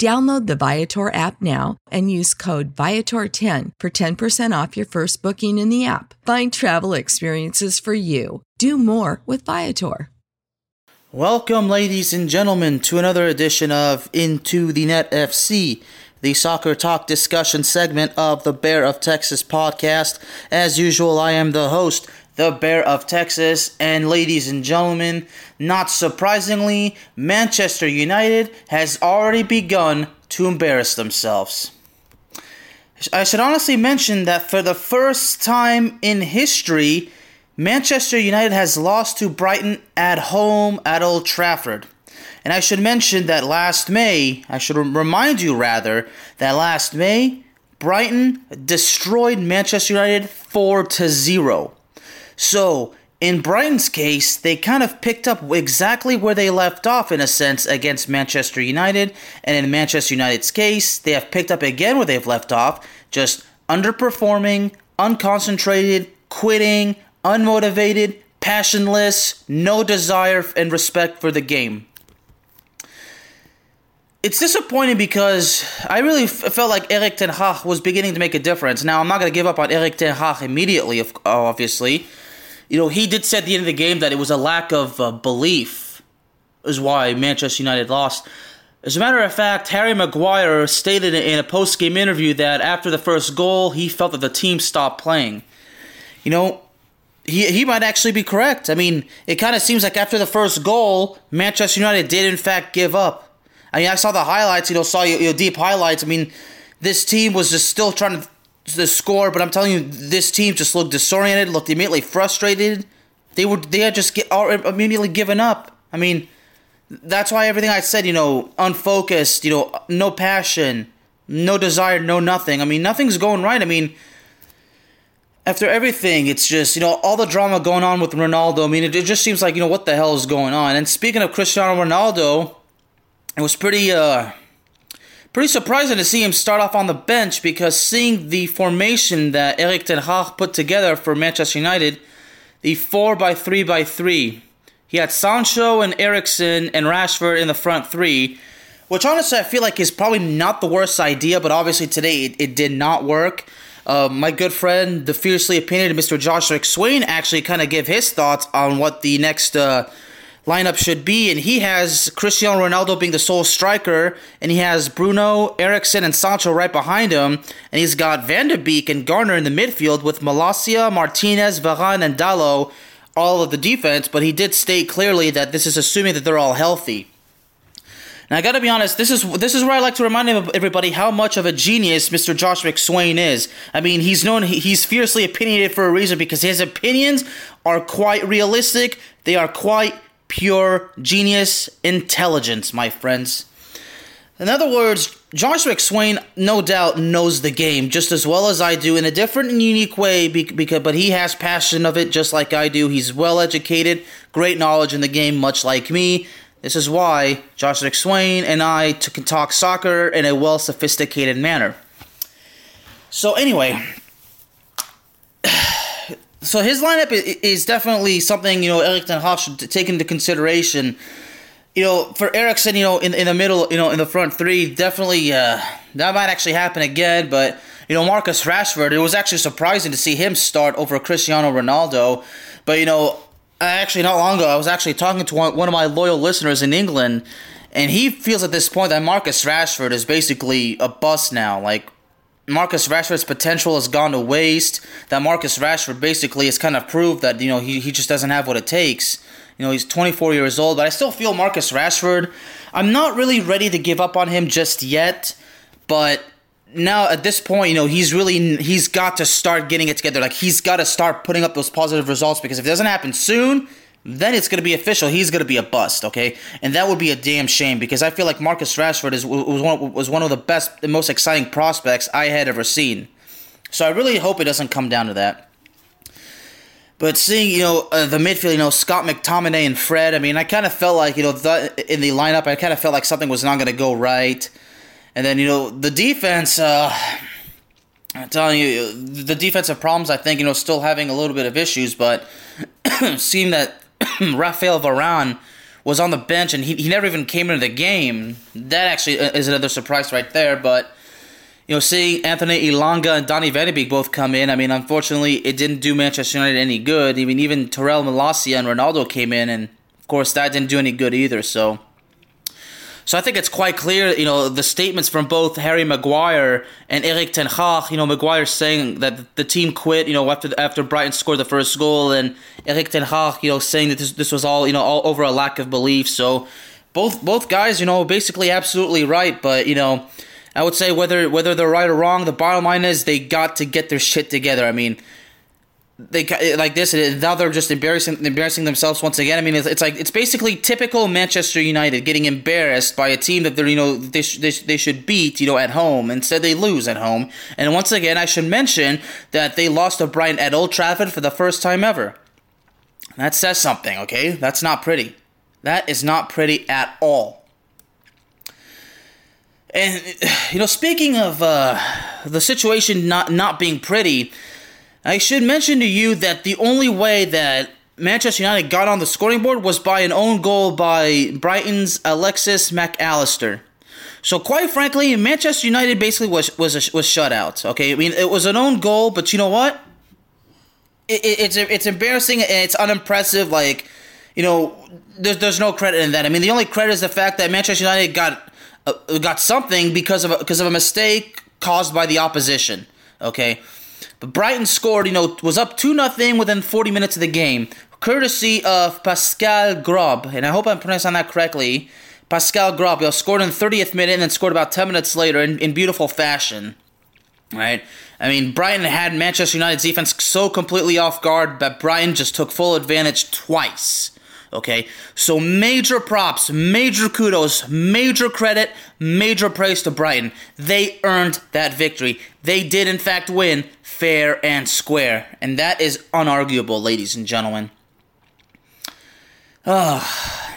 Download the Viator app now and use code Viator10 for 10% off your first booking in the app. Find travel experiences for you. Do more with Viator. Welcome, ladies and gentlemen, to another edition of Into the Net FC, the soccer talk discussion segment of the Bear of Texas podcast. As usual, I am the host, the Bear of Texas. And ladies and gentlemen, not surprisingly, Manchester United has already begun to embarrass themselves. I should honestly mention that for the first time in history, Manchester United has lost to Brighton at home at Old Trafford. And I should mention that last May, I should remind you rather, that last May, Brighton destroyed Manchester United 4 to 0. So, in Brighton's case, they kind of picked up exactly where they left off in a sense against Manchester United, and in Manchester United's case, they have picked up again where they've left off, just underperforming, unconcentrated, quitting, unmotivated, passionless, no desire and respect for the game. It's disappointing because I really f- felt like Erik Ten Hag was beginning to make a difference. Now, I'm not going to give up on Erik Ten Hag immediately, obviously you know, he did say at the end of the game that it was a lack of uh, belief is why Manchester United lost. As a matter of fact, Harry Maguire stated in a post game interview that after the first goal, he felt that the team stopped playing. You know, he, he might actually be correct. I mean, it kind of seems like after the first goal, Manchester United did in fact give up. I mean, I saw the highlights, you know, saw your, your deep highlights. I mean, this team was just still trying to the score, but I'm telling you, this team just looked disoriented, looked immediately frustrated. They were they had just get immediately given up. I mean, that's why everything I said, you know, unfocused, you know, no passion, no desire, no nothing. I mean, nothing's going right. I mean, after everything, it's just, you know, all the drama going on with Ronaldo. I mean, it, it just seems like, you know, what the hell is going on? And speaking of Cristiano Ronaldo, it was pretty, uh, Pretty surprising to see him start off on the bench because seeing the formation that Erik Ten Hag put together for Manchester United, the 4 by 3 by 3 he had Sancho and Eriksen and Rashford in the front three, which honestly I feel like is probably not the worst idea, but obviously today it, it did not work. Uh, my good friend, the fiercely opinionated Mr. Joshua Swain, actually kind of gave his thoughts on what the next uh, lineup should be, and he has Cristiano Ronaldo being the sole striker, and he has Bruno, Eriksen, and Sancho right behind him, and he's got Van de Beek and Garner in the midfield with Malacia, Martinez, Varane, and Dalot all of the defense, but he did state clearly that this is assuming that they're all healthy. Now I gotta be honest, this is this is where I like to remind everybody how much of a genius Mr. Josh McSwain is. I mean, he's known he's fiercely opinionated for a reason because his opinions are quite realistic. They are quite pure genius intelligence, my friends. In other words, Josh McSwain no doubt knows the game just as well as I do in a different and unique way because but he has passion of it just like I do. He's well educated, great knowledge in the game much like me. This is why Josh McSwain and I can talk soccer in a well sophisticated manner. So anyway, so his lineup is definitely something you know Erik Ten Hag should take into consideration. you know, for Eriksen, you know, in, in the middle, you know, in the front three, definitely uh, that might actually happen again. But you know, Marcus Rashford, it was actually surprising to see him start over Cristiano Ronaldo. But you know, actually, not long ago, I was actually talking to one, one of my loyal listeners in England, and he feels at this point that Marcus Rashford is basically a bust now. Like Marcus Rashford's potential has gone to waste. That Marcus Rashford basically has kind of proved that you know he, he just doesn't have what it takes. You know he's 24 years old, but I still feel Marcus Rashford. I'm not really ready to give up on him just yet, but now at this point, you know he's really he's got to start getting it together. Like he's got to start putting up those positive results because if it doesn't happen soon, then it's going to be official. He's going to be a bust, okay? And that would be a damn shame because I feel like Marcus Rashford is was one, was one of the best and most exciting prospects I had ever seen. So I really hope it doesn't come down to that. But seeing, you know, uh, the midfield, you know, Scott McTominay and Fred, I mean, I kind of felt like, you know, the, in the lineup, I kind of felt like something was not going to go right. And then, you know, the defense, uh, I'm telling you, the defensive problems, I think, you know, still having a little bit of issues, but seemed that Rafael Varane was on the bench and he, he never even came into the game. That actually uh, is another surprise right there. But, you know, seeing Anthony Elanga and Donny Van de Beek both come in, I mean, unfortunately, it didn't do Manchester United any good. I mean, even Tyrell Malacia and Ronaldo came in, and of course, that didn't do any good either. So, so I think it's quite clear, you know, the statements from both Harry Maguire and Erik Ten Hag. You know, Maguire saying that the team quit, you know, after after Brighton scored the first goal, and Erik Ten Hag, you know, saying that this this was all, you know, all over a lack of belief. So both both guys, you know, basically absolutely right. But you know, I would say whether whether they're right or wrong, the bottom line is they got to get their shit together. I mean they like this now they're just embarrassing embarrassing themselves once again. I mean, it's, it's, like it's basically typical Manchester United getting embarrassed by a team that they're you know they, sh- they, sh- they should beat you know at home. Instead, they lose at home. And once again, I should mention that they lost to Brighton at Old Trafford for the first time ever. That says something, okay? That's not pretty. That is not pretty at all. And you know, speaking of uh, the situation not not being pretty I should mention to you that the only way that Manchester United got on the scoring board was by an own goal by Brighton's Alexis Mac Allister. So quite frankly, Manchester United basically was was was shut out. Okay, I mean it was an own goal, but you know what? It, it, it's it's embarrassing and it's unimpressive. Like you know, there's there's no credit in that. I mean, the only credit is the fact that Manchester United got uh, got something because of a, because of a mistake caused by the opposition. Okay, but Brighton scored, you know, was up 2 0 within 40 minutes of the game, courtesy of Pascal Grob. And I hope I'm pronouncing that correctly. Pascal Grob, you know, scored in the 30th minute and then scored about 10 minutes later in, in beautiful fashion. Right? I mean, Brighton had Manchester United's defense so completely off guard that Brighton just took full advantage twice. Okay, so major props, major kudos, major credit, major praise to Brighton. They earned that victory. They did, in fact, win fair and square, and that is unarguable, ladies and gentlemen. Ah.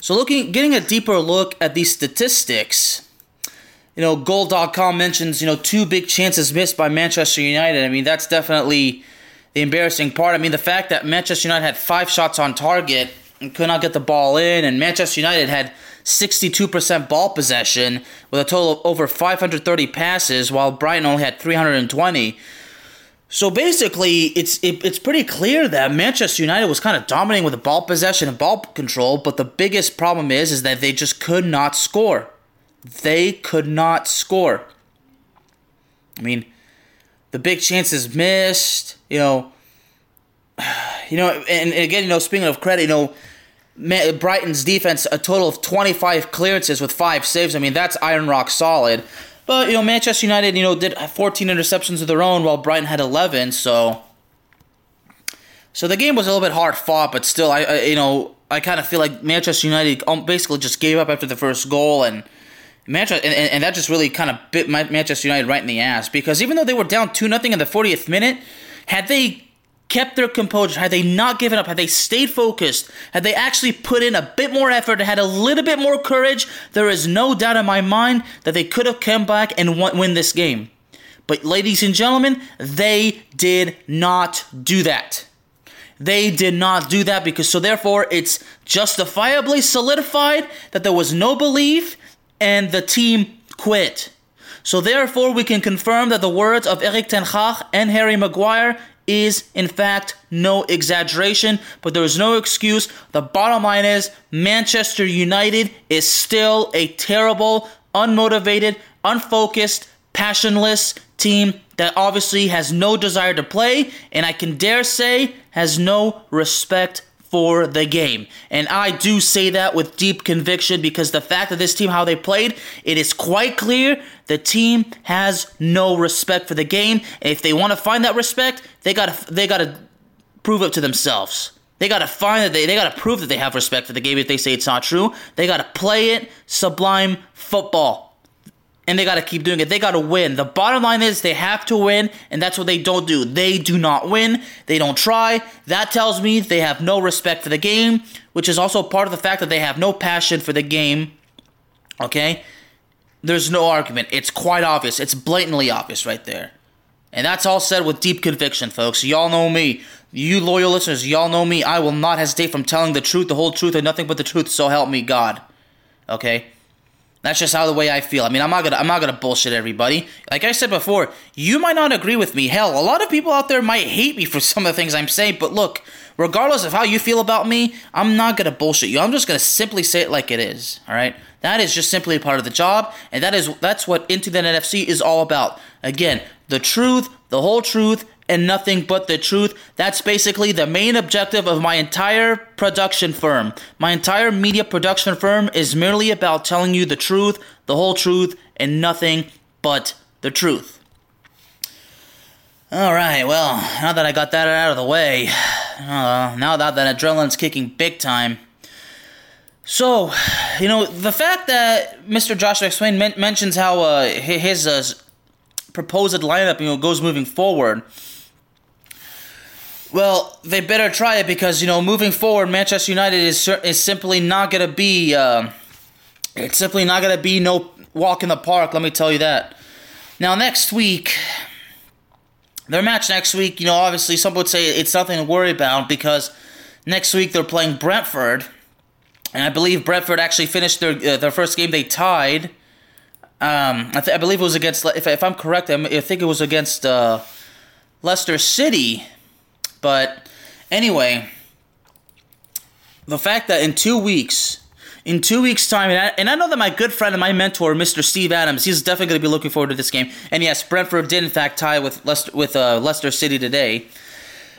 So, looking, getting a deeper look at these statistics, you know, Goal.com mentions, you know, two big chances missed by Manchester United. I mean, that's definitely the embarrassing part. I mean, the fact that Manchester United had five shots on target and could not get the ball in, and Manchester United had 62% ball possession with a total of over 530 passes, while Brighton only had 320. So basically, it's it, it's pretty clear that Manchester United was kind of dominating with the ball possession and ball control, but the biggest problem is is that they just could not score. They could not score. I mean, the big chances missed, you know, you know, and, again, you know, speaking of credit, you know, Brighton's defense a total of 25 clearances with five saves. I mean, that's iron rock solid. But you know, Manchester United, you know, did 14 interceptions of their own, while Brighton had 11. So, so the game was a little bit hard fought, but still, I, I you know, I kind of feel like Manchester United um, basically just gave up after the first goal, and Manchester, and, and that just really kind of bit Manchester United right in the ass because even though they were down two nothing in the 40th minute, had they kept their composure, had they not given up, had they stayed focused, had they actually put in a bit more effort, had a little bit more courage, there is no doubt in my mind that they could have come back and win this game. But ladies and gentlemen, they did not do that. They did not do that because so therefore it's justifiably solidified that there was no belief and the team quit. So therefore we can confirm that the words of Erik Ten Hag and Harry Maguire is in fact no exaggeration, but there is no excuse. The bottom line is Manchester United is still a terrible, unmotivated, unfocused, passionless team that obviously has no desire to play, and I can dare say has no respect for the game. And I do say that with deep conviction because the fact that this team, how they played, it is quite clear the team has no respect for the game. And if they want to find that respect, they gotta they gotta prove it to themselves. They gotta find that they, they gotta prove that they have respect for the game if they say it's not true. They gotta play it sublime football and they got to keep doing it. They got to win. The bottom line is they have to win, and that's what they don't do. They do not win. They don't try. That tells me they have no respect for the game, which is also part of the fact that they have no passion for the game. Okay? There's no argument. It's quite obvious. It's blatantly obvious right there. And that's all said with deep conviction, folks. Y'all know me. You loyal listeners, y'all know me. I will not hesitate from telling the truth, the whole truth, and nothing but the truth, so help me God. Okay? That's just how the way I feel. I mean, I'm not gonna I'm not gonna bullshit everybody. Like I said before, you might not agree with me. Hell, a lot of people out there might hate me for some of the things I'm saying. But look, regardless of how you feel about me, I'm not gonna bullshit you. I'm just gonna simply say it like it is. All right. That is just simply a part of the job, and that is that's what Into the Net FC is all about. Again, the truth, the whole truth, and nothing but the truth. That's basically the main objective of my entire production firm. My entire media production firm is merely about telling you the truth, the whole truth, and nothing but the truth. All right, well, now that I got that out of the way, uh, now that that adrenaline's kicking big time. So, you know, the fact that Mr. Joshua Swain men- mentions how uh, his uh, proposed lineup, you know, goes moving forward well, they better try it because you know moving forward, Manchester United is is simply not gonna be. Uh, it's simply not gonna be no walk in the park. Let me tell you that. Now next week, their match next week. You know, obviously some would say it's nothing to worry about because next week they're playing Brentford, and I believe Brentford actually finished their uh, their first game. They tied. Um, I, th- I believe it was against. If, if I'm correct, I think it was against uh, Leicester City but anyway, the fact that in two weeks, in two weeks' time, and I, and I, know that my good friend and my mentor, Mr. Steve Adams, he's definitely going to be looking forward to this game. And yes, Brentford did in fact tie with Leicester, with uh, Leicester City today.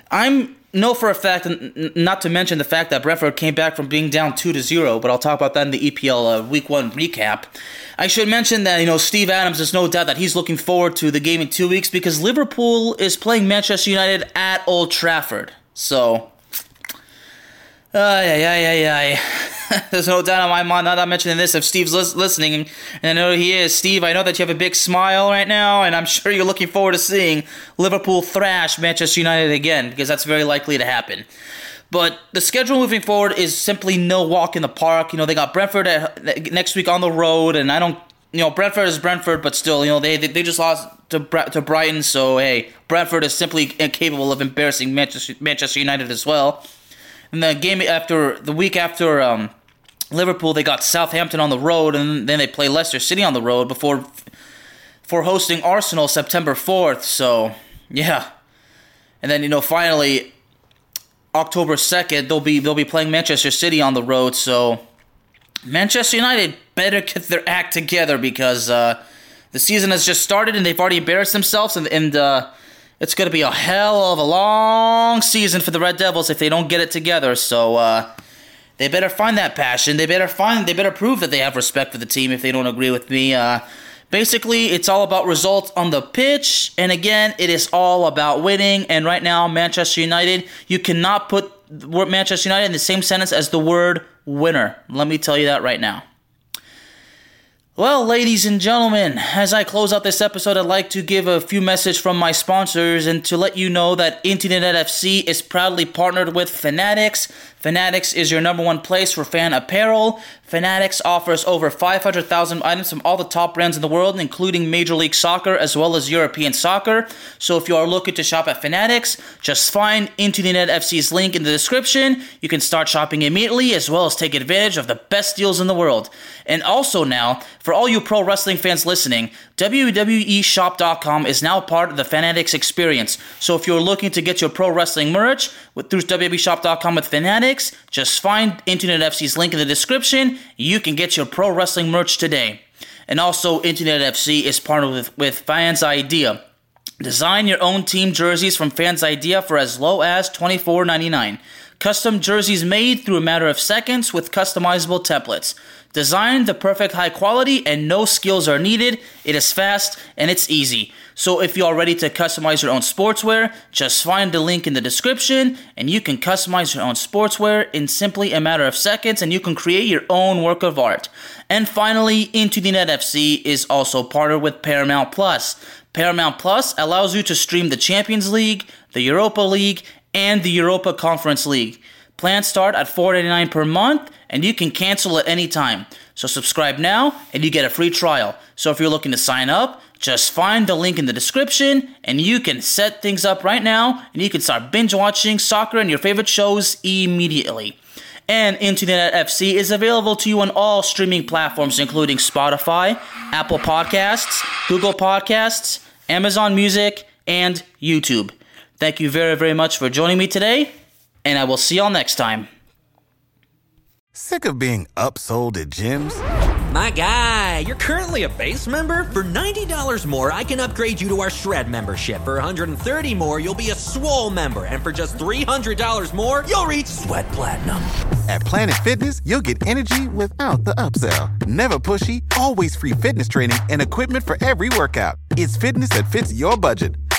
I'm know for a fact, not to mention the fact that Brentford came back from being down two to zero, but I'll talk about that in the EPL uh, Week One recap. I should mention that you know Steve Adams. There's no doubt that he's looking forward to the game in two weeks because Liverpool is playing Manchester United at Old Trafford. So, ay ay ay ay. There's no doubt on my mind. Not mentioning this, if Steve's listening, and I know he is. Steve, I know that you have a big smile right now, and I'm sure you're looking forward to seeing Liverpool thrash Manchester United again because that's very likely to happen. But the schedule moving forward is simply no walk in the park. You know, they got Brentford at, next week on the road, and I don't. You know, Brentford is Brentford, but still, you know, they they, they just lost to to Brighton, so hey, Brentford is simply incapable of embarrassing Manchester Manchester United as well. And the game after the week after um, Liverpool, they got Southampton on the road, and then they play Leicester City on the road before for hosting Arsenal September fourth. So yeah, and then you know finally October second they'll be they'll be playing Manchester City on the road. So Manchester United better get their act together because uh, the season has just started and they've already embarrassed themselves, and, and uh, it's going to be a hell of a long season for the Red Devils if they don't get it together. So. Uh, they better find that passion. They better find. They better prove that they have respect for the team. If they don't agree with me, uh, basically, it's all about results on the pitch. And again, it is all about winning. And right now, Manchester United, you cannot put Manchester United in the same sentence as the word winner. Let me tell you that right now. Well, ladies and gentlemen, as I close out this episode, I'd like to give a few messages from my sponsors and to let you know that Into the Net FC is proudly partnered with Fanatics. Fanatics is your number one place for fan apparel. Fanatics offers over 500,000 items from all the top brands in the world, including Major League Soccer as well as European soccer. So if you are looking to shop at Fanatics, just find Into the Net FC's link in the description. You can start shopping immediately as well as take advantage of the best deals in the world. And also now, for all you pro wrestling fans listening, WWEshop.com is now part of the Fanatics experience. So if you're looking to get your pro wrestling merch with, through WWEshop.com with Fanatics, just find Into the Net FC's link in the description. You can get your pro wrestling merch today. And also, Into the Net FC is partnered with, with Fans Idea. Design your own team jerseys from Fans Idea for as low as $24.99. Custom jerseys made through a matter of seconds with customizable templates. Designed the perfect high quality and no skills are needed. It is fast and it's easy. So if you are ready to customize your own sportswear, just find the link in the description and you can customize your own sportswear in simply a matter of seconds and you can create your own work of art. And finally, Into the Net FC is also partnered with Paramount Plus. Paramount Plus allows you to stream the Champions League, the Europa League, and the Europa Conference League. Plans start at $4.99 per month, and you can cancel at any time. So subscribe now, and you get a free trial. So if you're looking to sign up, just find the link in the description, and you can set things up right now, and you can start binge watching soccer and your favorite shows immediately. And Into the Net FC is available to you on all streaming platforms, including Spotify, Apple Podcasts, Google Podcasts, Amazon Music, and YouTube. Thank you very, very much for joining me today and I will see y'all next time. Sick of being upsold at gyms? My guy, you're currently a base member. For $90 more, I can upgrade you to our Shred membership. For 130 more, you'll be a Swole member. And for just $300 more, you'll reach Sweat Platinum. At Planet Fitness, you'll get energy without the upsell. Never pushy, always free fitness training and equipment for every workout. It's fitness that fits your budget.